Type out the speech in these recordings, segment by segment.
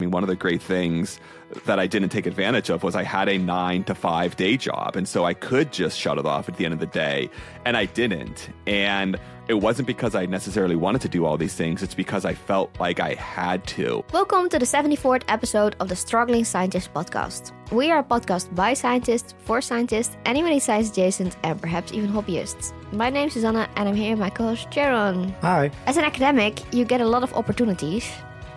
I mean, one of the great things that I didn't take advantage of was I had a nine to five day job. And so I could just shut it off at the end of the day. And I didn't. And it wasn't because I necessarily wanted to do all these things, it's because I felt like I had to. Welcome to the 74th episode of the Struggling Scientist podcast. We are a podcast by scientists, for scientists, anybody science adjacent, and perhaps even hobbyists. My name is Susanna, and I'm here with my co host Jaron. Hi. As an academic, you get a lot of opportunities,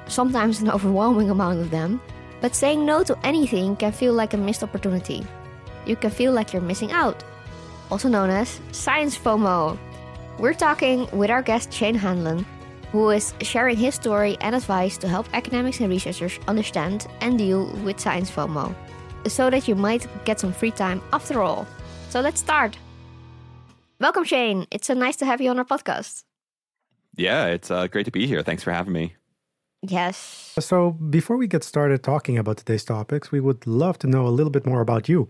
sometimes an overwhelming amount of them, but saying no to anything can feel like a missed opportunity. You can feel like you're missing out, also known as science FOMO. We're talking with our guest Shane Hanlon, who is sharing his story and advice to help academics and researchers understand and deal with science FOMO, so that you might get some free time after all. So let's start. Welcome, Shane. It's so nice to have you on our podcast. Yeah, it's uh, great to be here. Thanks for having me. Yes. So, before we get started talking about today's topics, we would love to know a little bit more about you.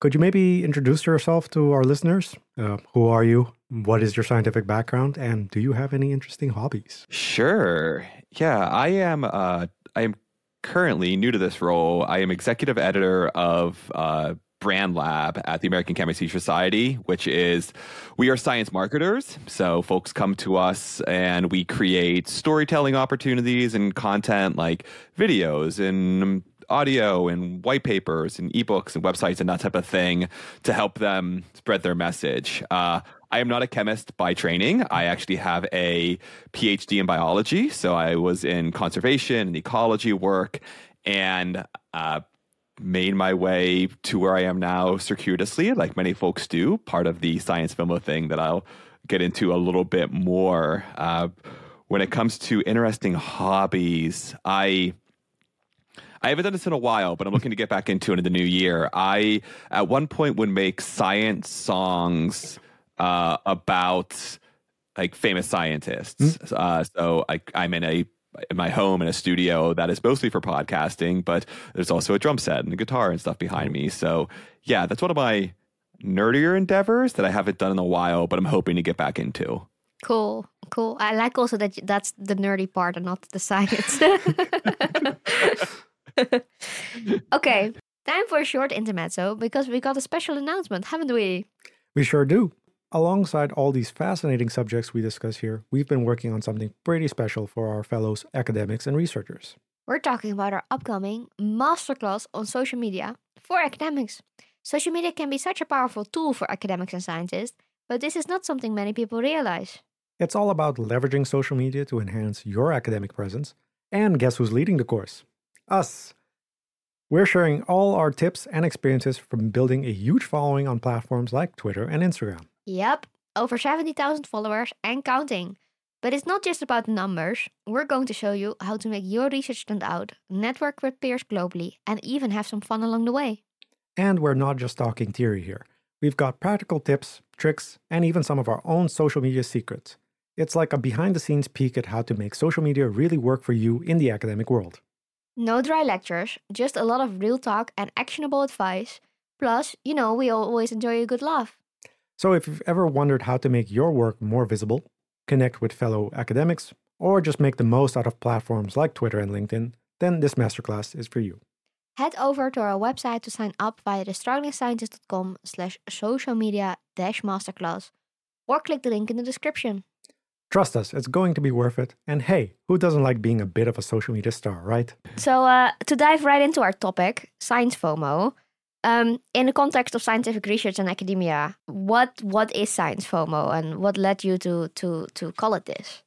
Could you maybe introduce yourself to our listeners? Uh, who are you? What is your scientific background? And do you have any interesting hobbies? Sure. Yeah, I am. Uh, I am currently new to this role. I am executive editor of uh, Brand Lab at the American Chemistry Society, which is we are science marketers. So folks come to us and we create storytelling opportunities and content like videos and audio and white papers and ebooks and websites and that type of thing to help them spread their message. Uh, I am not a chemist by training. I actually have a PhD in biology. So I was in conservation and ecology work and uh, made my way to where I am now circuitously, like many folks do, part of the science FOMO thing that I'll get into a little bit more. Uh, when it comes to interesting hobbies, I. I haven't done this in a while, but I'm looking to get back into it in the new year. I, at one point, would make science songs uh, about like famous scientists. Mm. Uh, so I, I'm in a my home in a studio that is mostly for podcasting, but there's also a drum set and a guitar and stuff behind me. So yeah, that's one of my nerdier endeavors that I haven't done in a while, but I'm hoping to get back into. Cool, cool. I like also that that's the nerdy part and not the science. okay, time for a short intermezzo because we got a special announcement, haven't we? We sure do. Alongside all these fascinating subjects we discuss here, we've been working on something pretty special for our fellows academics and researchers. We're talking about our upcoming masterclass on social media for academics. Social media can be such a powerful tool for academics and scientists, but this is not something many people realize. It's all about leveraging social media to enhance your academic presence. And guess who's leading the course? Us. We're sharing all our tips and experiences from building a huge following on platforms like Twitter and Instagram. Yep, over 70,000 followers and counting. But it's not just about numbers. We're going to show you how to make your research stand out, network with peers globally, and even have some fun along the way. And we're not just talking theory here. We've got practical tips, tricks, and even some of our own social media secrets. It's like a behind the scenes peek at how to make social media really work for you in the academic world. No dry lectures, just a lot of real talk and actionable advice. Plus, you know, we always enjoy a good laugh. So, if you've ever wondered how to make your work more visible, connect with fellow academics, or just make the most out of platforms like Twitter and LinkedIn, then this masterclass is for you. Head over to our website to sign up via thestrugglingscientist.com slash social media dash masterclass or click the link in the description. Trust us, it's going to be worth it. And hey, who doesn't like being a bit of a social media star, right? So, uh, to dive right into our topic, science FOMO, um, in the context of scientific research and academia, what what is science FOMO, and what led you to to to call it this?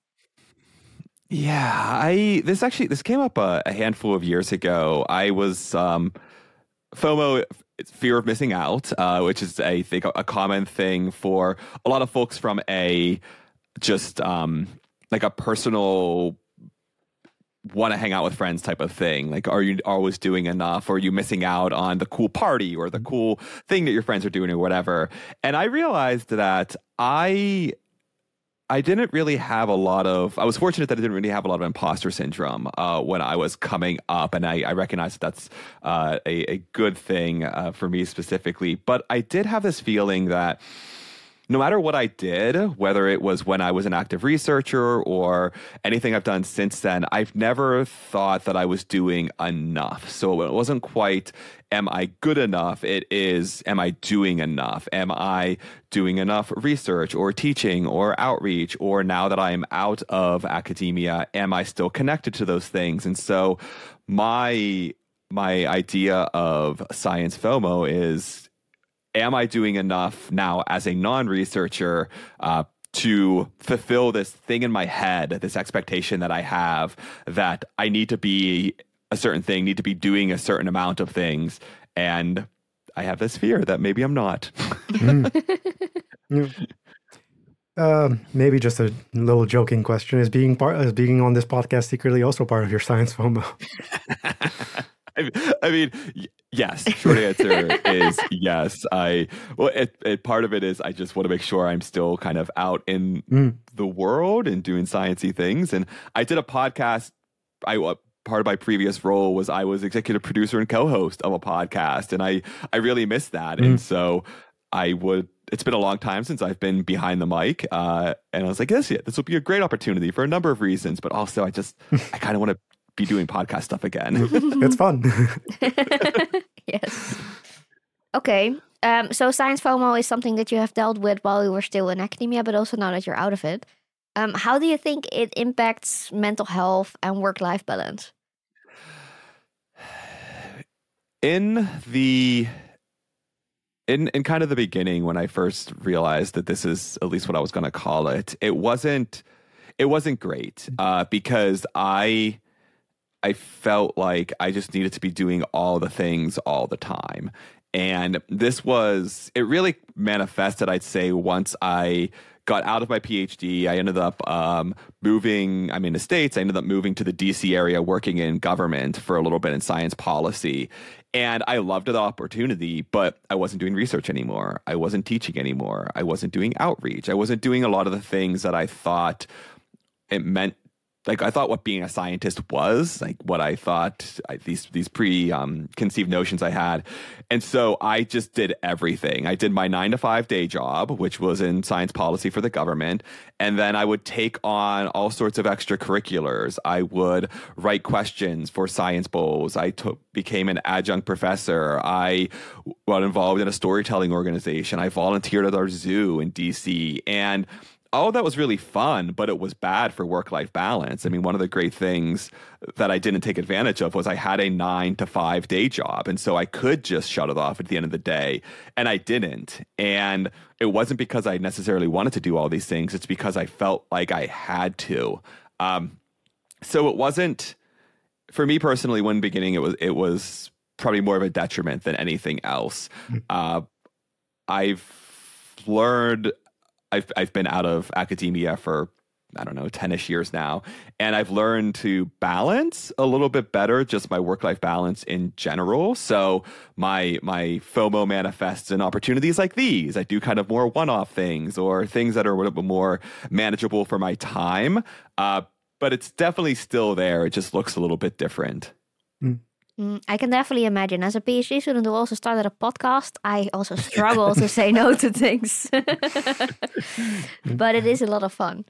Yeah, I this actually this came up a, a handful of years ago. I was um, FOMO, it's fear of missing out, uh, which is I think a common thing for a lot of folks from a just um, like a personal want to hang out with friends type of thing. Like, are you always doing enough? Or are you missing out on the cool party or the cool thing that your friends are doing or whatever? And I realized that I I didn't really have a lot of. I was fortunate that I didn't really have a lot of imposter syndrome uh, when I was coming up, and I, I recognize that that's uh, a, a, good thing uh, for me specifically. But I did have this feeling that no matter what I did, whether it was when I was an active researcher or anything I've done since then, I've never thought that I was doing enough. So it wasn't quite, am I good enough? It is, am I doing enough? Am I doing enough research or teaching or outreach? Or now that I am out of academia, am I still connected to those things? And so my, my idea of science FOMO is am I doing enough now as a non researcher uh, to fulfill this thing in my head, this expectation that I have that I need to be a certain thing, need to be doing a certain amount of things. And I have this fear that maybe I'm not. mm. Uh, maybe just a little joking question: Is being part, is being on this podcast secretly also part of your science FOMO? I mean, yes. Short answer is yes. I well, it, it, part of it is I just want to make sure I'm still kind of out in mm. the world and doing sciency things. And I did a podcast. I part of my previous role was I was executive producer and co-host of a podcast, and I I really missed that. Mm. And so I would. It's been a long time since I've been behind the mic, uh, and I was like, "This, yeah, this will be a great opportunity for a number of reasons." But also, I just I kind of want to be doing podcast stuff again. it's fun. yes. Okay. Um, so science FOMO is something that you have dealt with while you were still in academia, but also now that you're out of it. Um, how do you think it impacts mental health and work life balance? In the in in kind of the beginning when I first realized that this is at least what I was going to call it, it wasn't it wasn't great uh, because I I felt like I just needed to be doing all the things all the time. And this was, it really manifested, I'd say, once I got out of my PhD. I ended up um, moving, I'm in the States. I ended up moving to the DC area, working in government for a little bit in science policy. And I loved the opportunity, but I wasn't doing research anymore. I wasn't teaching anymore. I wasn't doing outreach. I wasn't doing a lot of the things that I thought it meant like I thought what being a scientist was, like what I thought I, these these pre um, conceived notions I had, and so I just did everything. I did my nine to five day job, which was in science policy for the government, and then I would take on all sorts of extracurriculars. I would write questions for science bowls. I took became an adjunct professor. I got involved in a storytelling organization. I volunteered at our zoo in DC, and all that was really fun, but it was bad for work life balance. I mean, one of the great things that I didn't take advantage of was I had a nine to five day job. And so I could just shut it off at the end of the day. And I didn't. And it wasn't because I necessarily wanted to do all these things, it's because I felt like I had to. Um, so it wasn't, for me personally, when beginning, it was, it was probably more of a detriment than anything else. Hmm. Uh, I've learned I've I've been out of academia for I don't know, 10ish years now. And I've learned to balance a little bit better just my work-life balance in general. So my my FOMO manifests in opportunities like these. I do kind of more one-off things or things that are a little bit more manageable for my time. Uh, but it's definitely still there. It just looks a little bit different. Mm. Mm, I can definitely imagine. As a PhD student who also started a podcast, I also struggle to say no to things. but it is a lot of fun.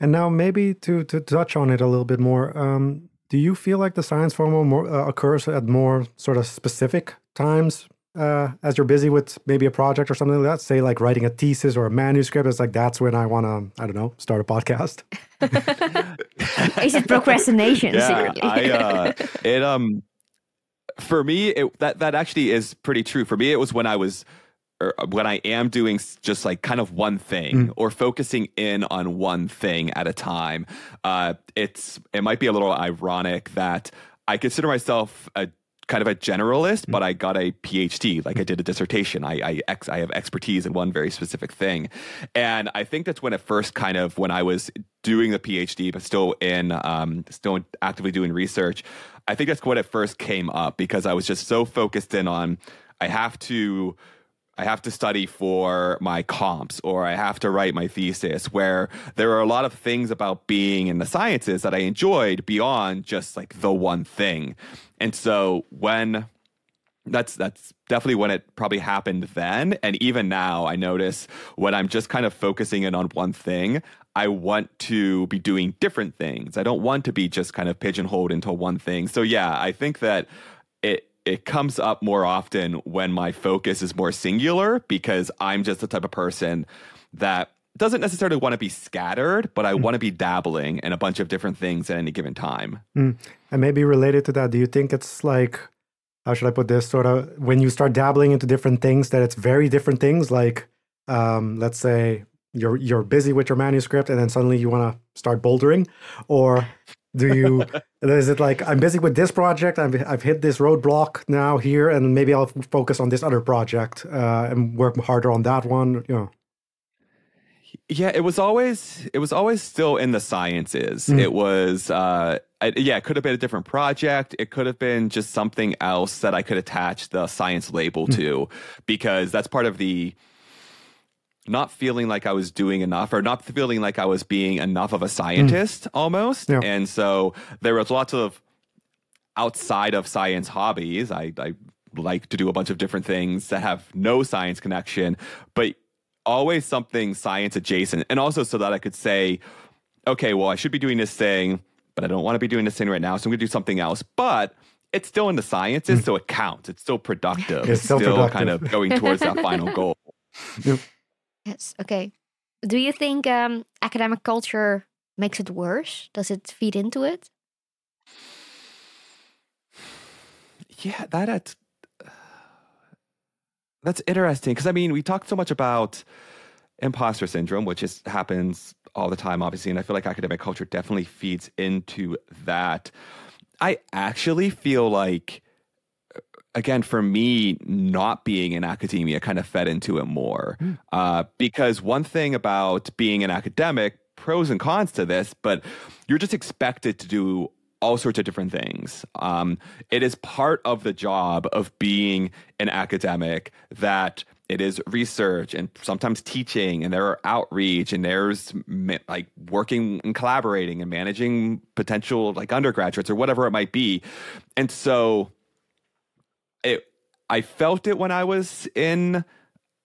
And now, maybe to, to touch on it a little bit more, um, do you feel like the science FOMO more, uh, occurs at more sort of specific times uh, as you're busy with maybe a project or something like that? Say, like writing a thesis or a manuscript. It's like that's when I want to, I don't know, start a podcast. Is it procrastination? yeah, I, uh, it um, for me, it that that actually is pretty true. For me, it was when I was or uh, when I am doing just like kind of one thing mm. or focusing in on one thing at a time. Uh, it's it might be a little ironic that I consider myself a kind of a generalist, but I got a PhD. Like I did a dissertation. I I, ex, I have expertise in one very specific thing, and I think that's when it first kind of when I was doing the PhD, but still in um, still actively doing research. I think that's when it first came up because I was just so focused in on I have to. I have to study for my comps or I have to write my thesis, where there are a lot of things about being in the sciences that I enjoyed beyond just like the one thing. And so when that's that's definitely when it probably happened then. And even now i notice when i'm just kind of focusing in on one thing i want to be doing different things. I don't want to be just kind of pigeonholed into one thing. So yeah i think that it comes up more often when my focus is more singular because i'm just the type of person that doesn't necessarily want to be scattered, but I mm. want to be dabbling in a bunch of different things at any given time. Mm. And maybe related to that, do you think it's like how should I put this? Sort of when you start dabbling into different things, that it's very different things. Like, um, let's say you're you're busy with your manuscript, and then suddenly you want to start bouldering, or do you? is it like I'm busy with this project? I've I've hit this roadblock now here, and maybe I'll focus on this other project uh, and work harder on that one. You know. Yeah, it was always it was always still in the sciences. Mm. It was uh I, yeah, it could have been a different project. It could have been just something else that I could attach the science label mm. to because that's part of the not feeling like I was doing enough or not feeling like I was being enough of a scientist mm. almost. Yeah. And so there was lots of outside of science hobbies. I, I like to do a bunch of different things that have no science connection, but always something science adjacent. And also so that I could say, okay, well, I should be doing this thing, but I don't want to be doing this thing right now. So I'm going to do something else. But it's still in the sciences, mm. so it counts. It's still productive. It's, still, still productive. kind of going towards that final goal. Yes. Okay. Do you think um, academic culture makes it worse? Does it feed into it? Yeah, that that's interesting because I mean, we talked so much about imposter syndrome, which is happens all the time, obviously, and I feel like academic culture definitely feeds into that. I actually feel like, again, for me, not being in academia kind of fed into it more. Mm. Uh, because one thing about being an academic, pros and cons to this, but you're just expected to do all sorts of different things. Um, it is part of the job of being an academic that it is research and sometimes teaching and there are outreach and there's like working and collaborating and managing potential like undergraduates or whatever it might be and so i felt it when i was in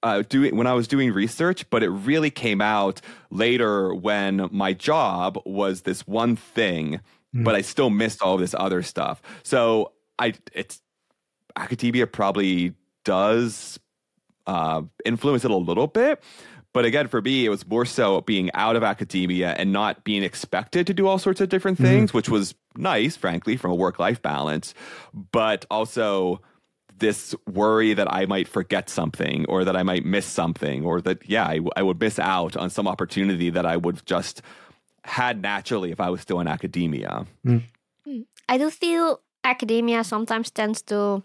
uh, doing when I was doing research, but it really came out later when my job was this one thing mm. but I still missed all this other stuff. So I it's academia probably does uh, influence it a little bit. But again, for me, it was more so being out of academia and not being expected to do all sorts of different mm-hmm. things, mm which was nice, frankly, from a work life balance. But also this worry that I might forget something or that I might miss something or that, yeah, I, I would miss out on some opportunity that I would just had naturally if I was still in academia. Mm. I do feel academia sometimes tends to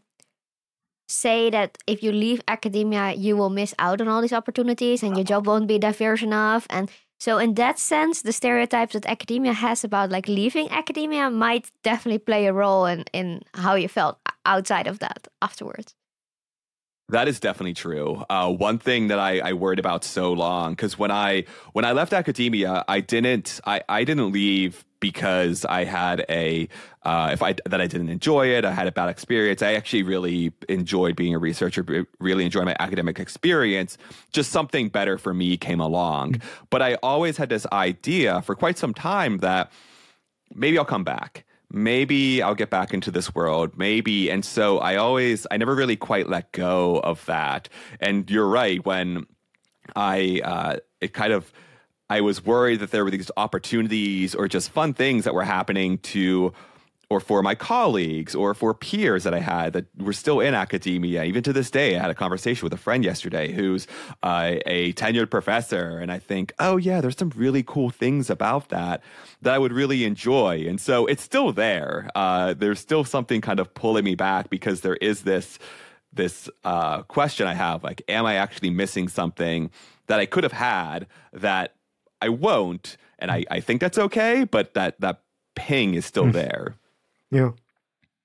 say that if you leave academia, you will miss out on all these opportunities and your job won't be diverse enough. And so, in that sense, the stereotypes that academia has about like leaving academia might definitely play a role in, in how you felt outside of that afterwards. That is definitely true. Uh, one thing that I, I worried about so long because when I when I left academia, I didn't I, I didn't leave because I had a uh, if I that I didn't enjoy it, I had a bad experience. I actually really enjoyed being a researcher, really enjoyed my academic experience. Just something better for me came along, but I always had this idea for quite some time that maybe I'll come back maybe I'll get back into this world, maybe. And so I always, I never really quite let go of that. And you're right, when I, uh, it kind of, I was worried that there were these opportunities or just fun things that were happening to or for my colleagues or for peers that I had that were still in academia. Even to this day, I had a conversation with a friend yesterday who's uh, a tenured professor. And I think, oh, yeah, there's some really cool things about that that I would really enjoy. And so it's still there. Uh, there's still something kind of pulling me back because there is this this uh, question I have like, am I actually missing something that I could have had that I won't? And I, I think that's okay, but that that ping is still hmm. there. Yeah.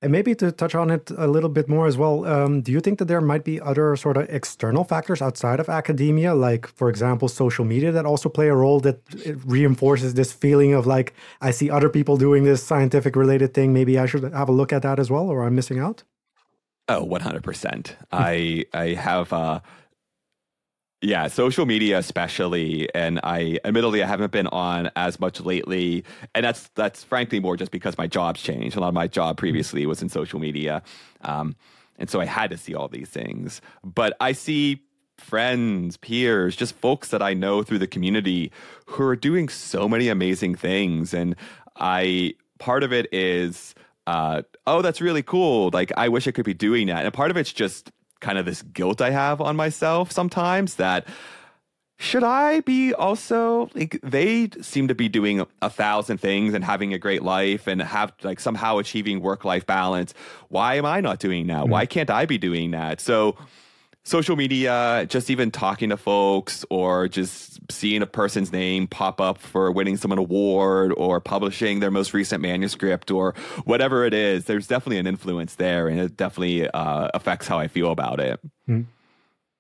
And maybe to touch on it a little bit more as well, um, do you think that there might be other sort of external factors outside of academia, like, for example, social media, that also play a role that reinforces this feeling of like, I see other people doing this scientific related thing. Maybe I should have a look at that as well, or I'm missing out? Oh, 100%. I I have uh yeah, social media especially and I admittedly I haven't been on as much lately and that's that's frankly more just because my job's changed. A lot of my job previously was in social media. Um and so I had to see all these things. But I see friends, peers, just folks that I know through the community who are doing so many amazing things and I part of it is uh, oh, that's really cool. Like, I wish I could be doing that. And part of it's just kind of this guilt I have on myself sometimes that should I be also like they seem to be doing a thousand things and having a great life and have like somehow achieving work life balance. Why am I not doing that? Mm-hmm. Why can't I be doing that? So social media, just even talking to folks or just seeing a person's name pop up for winning some award or publishing their most recent manuscript or whatever it is, there's definitely an influence there and it definitely uh, affects how I feel about it. Mm.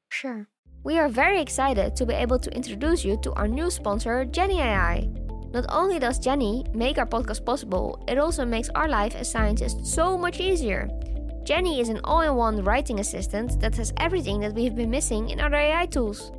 Sure. We are very excited to be able to introduce you to our new sponsor, Jenni AI. Not only does Jenni make our podcast possible, it also makes our life as scientists so much easier. Jenni is an all in one writing assistant that has everything that we've been missing in other AI tools.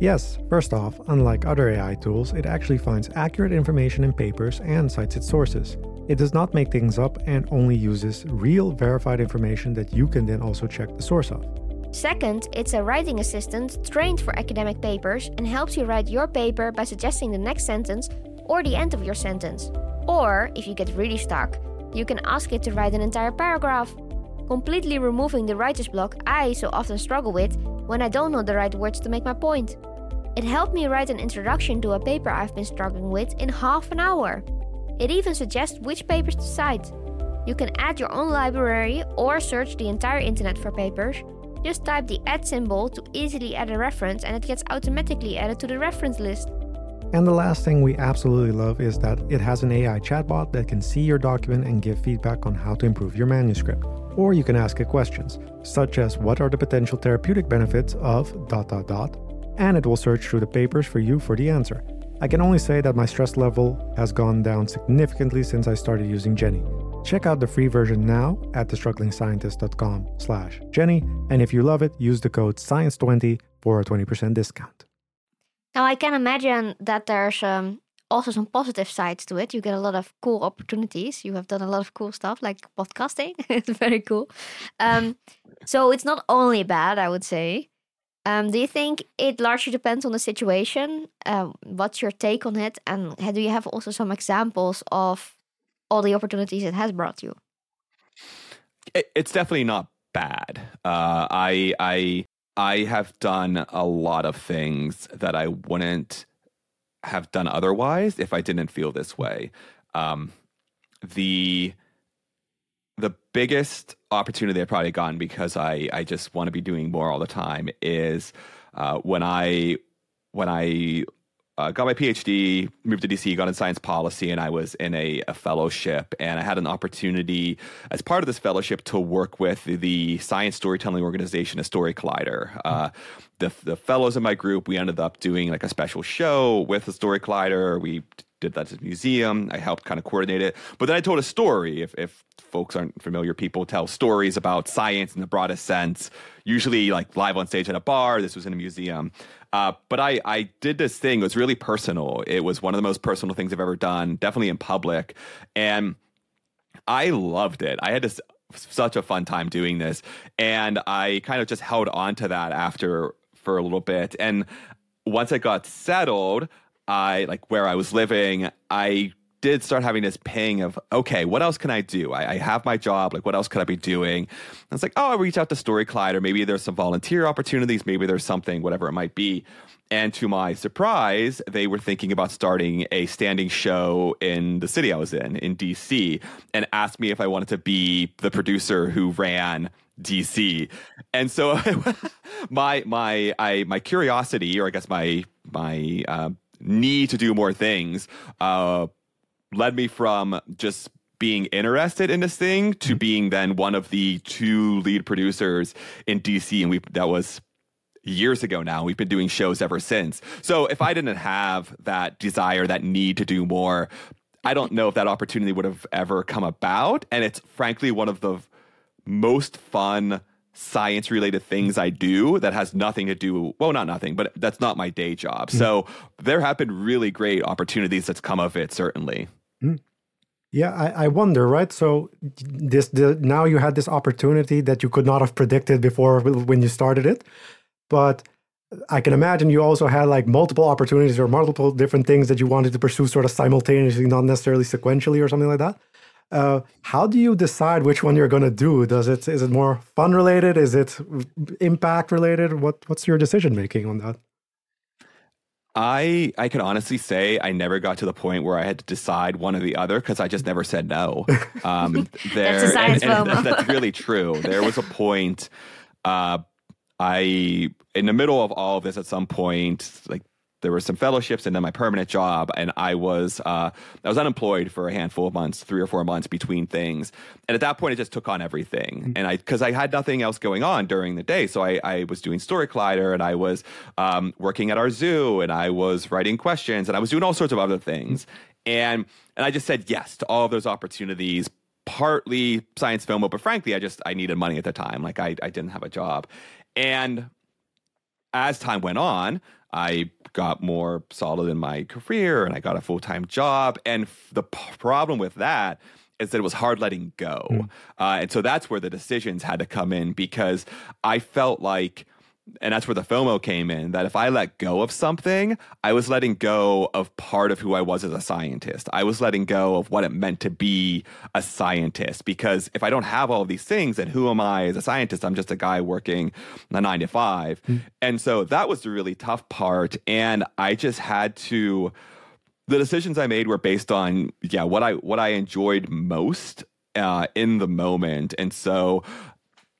Yes, first off, unlike other AI tools, it actually finds accurate information in papers and cites its sources. It does not make things up and only uses real verified information that you can then also check the source of. Second, it's a writing assistant trained for academic papers and helps you write your paper by suggesting the next sentence or the end of your sentence. Or, if you get really stuck, you can ask it to write an entire paragraph completely removing the writer's block I so often struggle with when I don't know the right words to make my point. It helped me write an introduction to a paper I've been struggling with in half an hour. It even suggests which papers to cite. You can add your own library or search the entire internet for papers. Just type the add symbol to easily add a reference and it gets automatically added to the reference list. And the last thing we absolutely love is that it has an AI chatbot that can see your document and give feedback on how to improve your manuscript. Or you can ask it questions, such as what are the potential therapeutic benefits of dot dot dot, and it will search through the papers for you for the answer. I can only say that my stress level has gone down significantly since I started using Jenni. Check out the free version now at thestrugglingscientist.com slash Jenni, and if you love it, use the code SCIENCE20 for a 20% discount. Now I can imagine that there's um, also some positive sides to it. You get a lot of cool opportunities. You have done a lot of cool stuff like podcasting. it's very cool. Um, so it's not only bad, I would say. Um, do you think it largely depends on the situation? Um, what's your take on it? And do you have also some examples of all the opportunities it has brought you? It's definitely not bad. Uh, I I I have done a lot of things that I wouldn't have done otherwise if I didn't feel this way. Um, the the biggest opportunity I've probably gotten because I I just want to be doing more all the time is uh, when I when I uh, got my PhD, moved to DC, got in science policy, and I was in a, a, fellowship. And I had an opportunity as part of this fellowship to work with the, science storytelling organization, a Story Collider. Uh, the, the fellows in my group, we ended up doing like a special show with the Story Collider. We did that at the museum. I helped kind of coordinate it. But then I told a story. If, if folks aren't familiar, people tell stories about science in the broadest sense, usually like live on stage at a bar. This was in a museum. Uh, but I, I did this thing. It was really personal. It was one of the most personal things I've ever done, definitely in public. And I loved it. I had this such a fun time doing this. And I kind of just held on to that after for a little bit. And once I got settled, I like where I was living, I did start having this ping of, okay, what else can I do? I, I have my job. Like, what else could I be doing? And it's like, oh, I reach out to Story Collider. Maybe there's some volunteer opportunities. Maybe there's something, whatever it might be. And to my surprise, they were thinking about starting a standing show in the city I was in, in DC, and asked me if I wanted to be the producer who ran DC. And so my my I my curiosity, or I guess my my uh, need to do more things, uh, led me from just being interested in this thing to mm-hmm. being then one of the two lead producers in DC, and we that was years ago now. We've been doing shows ever since. So if I didn't have that desire, that need to do more, I don't know if that opportunity would have ever come about. And it's frankly one of the most fun science related things I do that has nothing to do well not nothing but that's not my day job. Mm. So there have been really great opportunities that's come of it certainly. Mm. Yeah, I, I, wonder, right? So this the, now you had this opportunity that you could not have predicted before when you started it, but I can imagine you also had like multiple opportunities or multiple different things that you wanted to pursue sort of simultaneously, not necessarily sequentially or something like that. Uh, how do you decide which one you're going to do? Does it is it more fun related? Is it impact related? What what's your decision making on that? I I can honestly say I never got to the point where I had to decide one or the other because I just never said no. Um, there, that's, and, and that's really true. There was a point. Uh, I in the middle of all of this, at some point, like there were some fellowships and then my permanent job and i was uh, i was unemployed for a handful of months three or four months between things. And at that point it just took on everything. Mm-hmm. and i because i had nothing else going on during the day. So i, I was doing story collider and i was um, working at our zoo and i was writing questions and i was doing all sorts of other things. And and i just said yes to all of those opportunities partly science FOMO but frankly i just i needed money at the time. Like i, I didn't have a job. And as time went on I got more solid in my career and I got a full time job. And f- the p- problem with that is that it was hard letting go. Mm. Uh, and so that's where the decisions had to come in because I felt like and that's where the FOMO came in that if I let go of something, I was letting go of part of who I was as a scientist. I was letting go of what it meant to be a scientist because if I don't have all of these things, then who am I as a scientist? I'm just a guy working a nine to five. Mm. And so that was the really tough part. And I just had to the decisions I made were based on yeah what I what I enjoyed most uh, in the moment. And so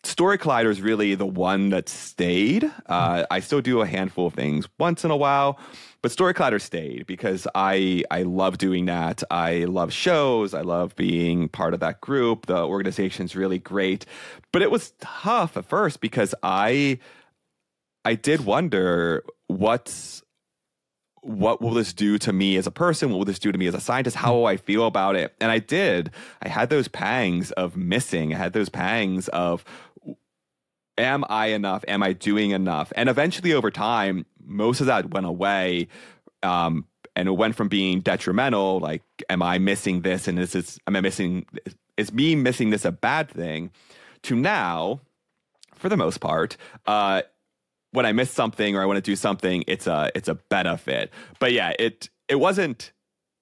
Story Collider is really the one that stayed. Uh, I still do a handful of things once in a while, but Story Collider stayed because I I love doing that. I love shows. I love being part of that group. The organization's really great, but it was tough at first because I I did wonder what's what will this do to me as a person? What will this do to me as a scientist? How will I feel about it? And I did. I had those pangs of missing. I had those pangs of am I enough? Am I doing enough? And eventually, over time, most of that went away. Um, and it went from being detrimental, like, am I missing this? And is this is, am I missing, is me missing this a bad thing? To now, for the most part, uh, when I miss something or I want to do something, it's a, it's a benefit. But yeah, it, it wasn't,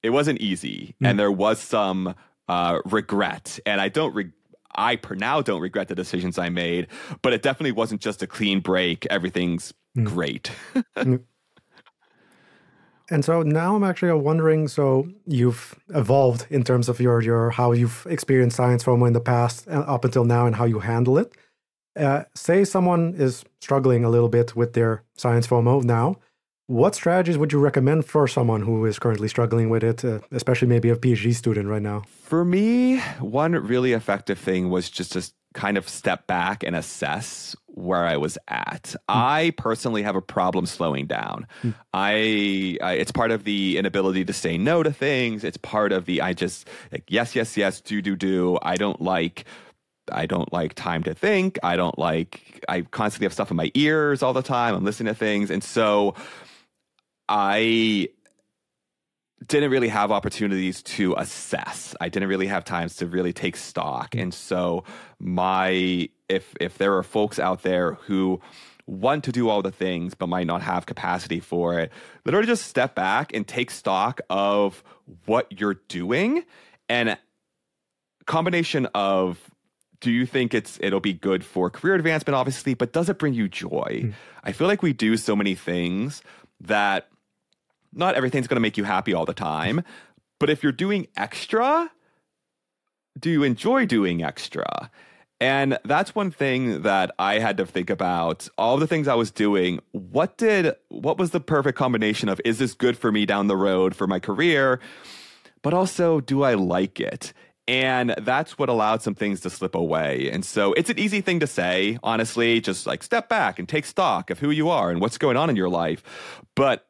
it wasn't easy. Mm. And there was some, uh, regret. And I don't regret I per now don't regret the decisions I made, but it definitely wasn't just a clean break. Everything's mm. great. Mm. and so now I'm actually wondering. So you've evolved in terms of your your how you've experienced science FOMO in the past uh, up until now, and how you handle it. Uh, say someone is struggling a little bit with their science FOMO now. What strategies would you recommend for someone who is currently struggling with it, uh, especially maybe a PhD student right now? For me, one really effective thing was just to kind of step back and assess where I was at. Mm. I personally have a problem slowing down. Mm. I, I, it's part of the inability to say no to things. It's part of the I just like yes, yes, yes, do do do. I don't like I don't like time to think. I don't like I constantly have stuff in my ears all the time. I'm listening to things. And so I didn't really have opportunities to assess. I didn't really have times to really take stock. And so my if if there are folks out there who want to do all the things but might not have capacity for it, literally just step back and take stock of what you're doing and combination of do you think it's it'll be good for career advancement obviously but does it bring you joy mm. i feel like we do so many things that not everything's going to make you happy all the time. But if you're doing extra, do you enjoy doing extra? And that's one thing that I had to think about. All the things I was doing, what did what was the perfect combination of is this good for me down the road for my career? But also, do I like it? And that's what allowed some things to slip away. And so it's an easy thing to say, honestly, just like step back and take stock of who you are and what's going on in your life. But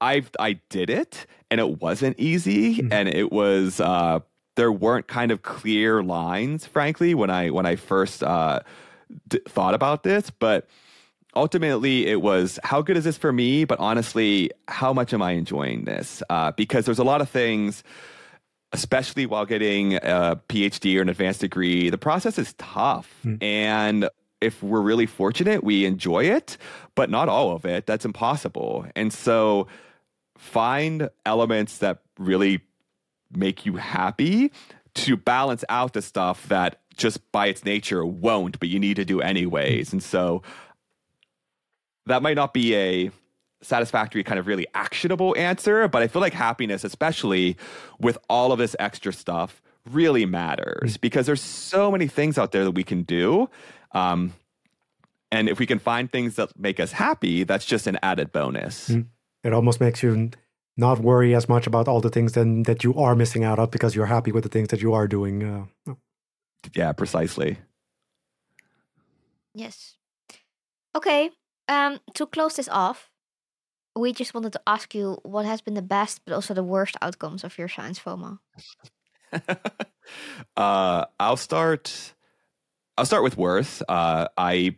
I've I did it, and it wasn't easy, mm-hmm. and it was uh, there weren't kind of clear lines, frankly, when I when I first uh, d- thought about this. But ultimately, it was how good is this for me? But honestly, how much am I enjoying this? Uh, because there's a lot of things especially while getting a PhD or an advanced degree, the process is tough. Mm. And if we're really fortunate, we enjoy it, but not all of it. That's impossible. And so find elements that really make you happy to balance out the stuff that just by its nature won't, but you need to do anyways. And so that might not be a satisfactory kind of really actionable answer, but I feel like happiness, especially with all of this extra stuff, really matters mm. because there's so many things out there that we can do. Um, and if we can find things that make us happy, that's just an added bonus. Mm. It almost makes you not worry as much about all the things then that you are missing out on because you're happy with the things that you are doing. Uh, yeah, precisely. Yes. Okay. Um, to close this off, we just wanted to ask you what has been the best but also the worst outcomes of your science FOMO. uh, I'll start. I'll start with worth. Uh, I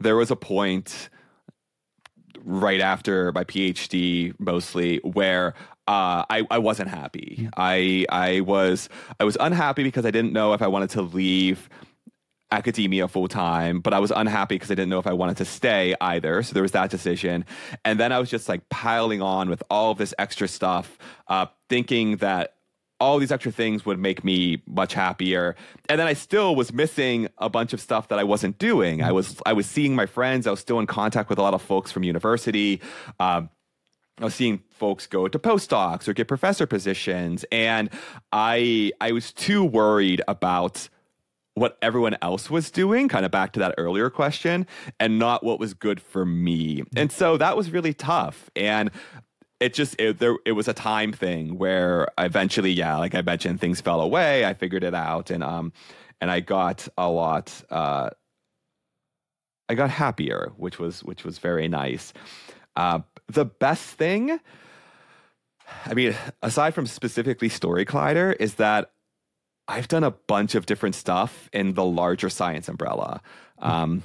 there was a point right after my PhD, mostly where uh, I, I wasn't happy. I I was I was unhappy because I didn't know if I wanted to leave academia full time, but I was unhappy because I didn't know if I wanted to stay either. So there was that decision. And then I was just like piling on with all of this extra stuff, uh, thinking that all these extra things would make me much happier. And then I still was missing a bunch of stuff that I wasn't doing. I was I was seeing my friends. I was still in contact with a lot of folks from university. Um, I was seeing folks go to postdocs or get professor positions, and I I was too worried about what everyone else was doing, kind of back to that earlier question, and not what was good for me. And so that was really tough. And it just it, there it was a time thing where eventually, yeah, like I mentioned, things fell away. I figured it out, and um, and I got a lot. Uh, I got happier, which was which was very nice. Uh, the best thing, I mean, aside from specifically Story Collider, is that I've done a bunch of different stuff in the larger science umbrella. Um,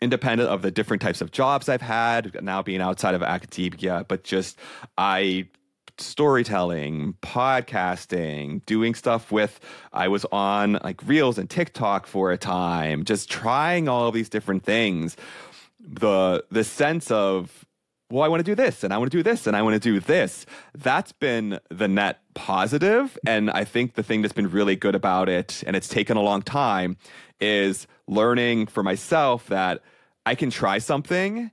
independent of the different types of jobs I've had, now being outside of academia, but just I storytelling, podcasting, doing stuff with I was on like Reels and TikTok for a time, just trying all of these different things. The the sense of well, I want to do this and I want to do this and I want to do this. That's been the net positive. And I think the thing that's been really good about it, and it's taken a long time, is learning for myself that I can try something.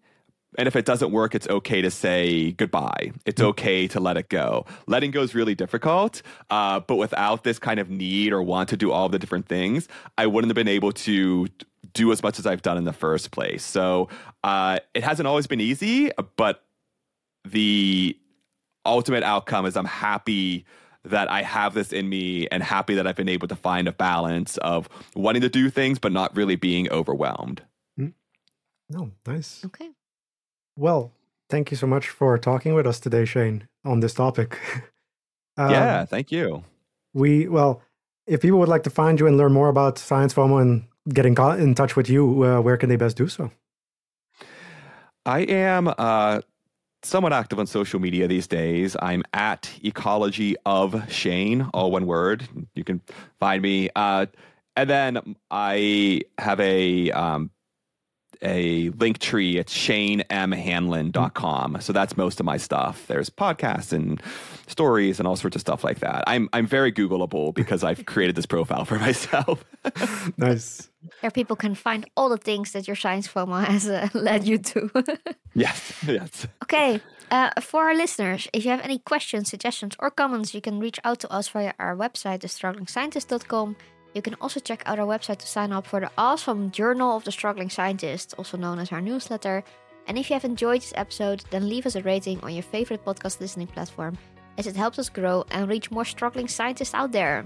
And if it doesn't work, it's okay to say goodbye. It's mm. okay to let it go. Letting go is really difficult. Uh, but without this kind of need or want to do all the different things, I wouldn't have been able to do as much as I've done in the first place. So uh, it hasn't always been easy, but the ultimate outcome is I'm happy that I have this in me and happy that I've been able to find a balance of wanting to do things but not really being overwhelmed. Mm. No, nice. Okay. Well, thank you so much for talking with us today, Shane, on this topic. um, yeah, thank you. We, well, if people would like to find you and learn more about Science FOMO and get in, in touch with you, uh, where can they best do so? I am uh, somewhat active on social media these days. I'm at Ecology of Shane, all one word. You can find me. Uh, and then I have a um, a link tree at shanemhanlon.com. So that's most of my stuff. There's podcasts and stories and all sorts of stuff like that. I'm I'm very Googleable because I've created this profile for myself. nice. Where people can find all the things that your science FOMO has uh, led you to. yes, yes. Okay. Uh, for our listeners, if you have any questions, suggestions, or comments, you can reach out to us via our website, thestrugglingscientist.com. You can also check out our website to sign up for the awesome Journal of the Struggling Scientist, also known as our newsletter. And if you have enjoyed this episode, then leave us a rating on your favorite podcast listening platform, as it helps us grow and reach more struggling scientists out there.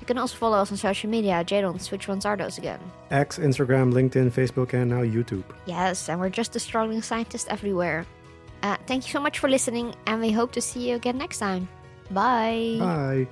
You can also follow us on social media. Jadons, which ones are those again? X, Instagram, LinkedIn, Facebook, and now YouTube. Yes, and we're just a struggling scientist everywhere. Uh, thank you so much for listening, and we hope to see you again next time. Bye. Bye.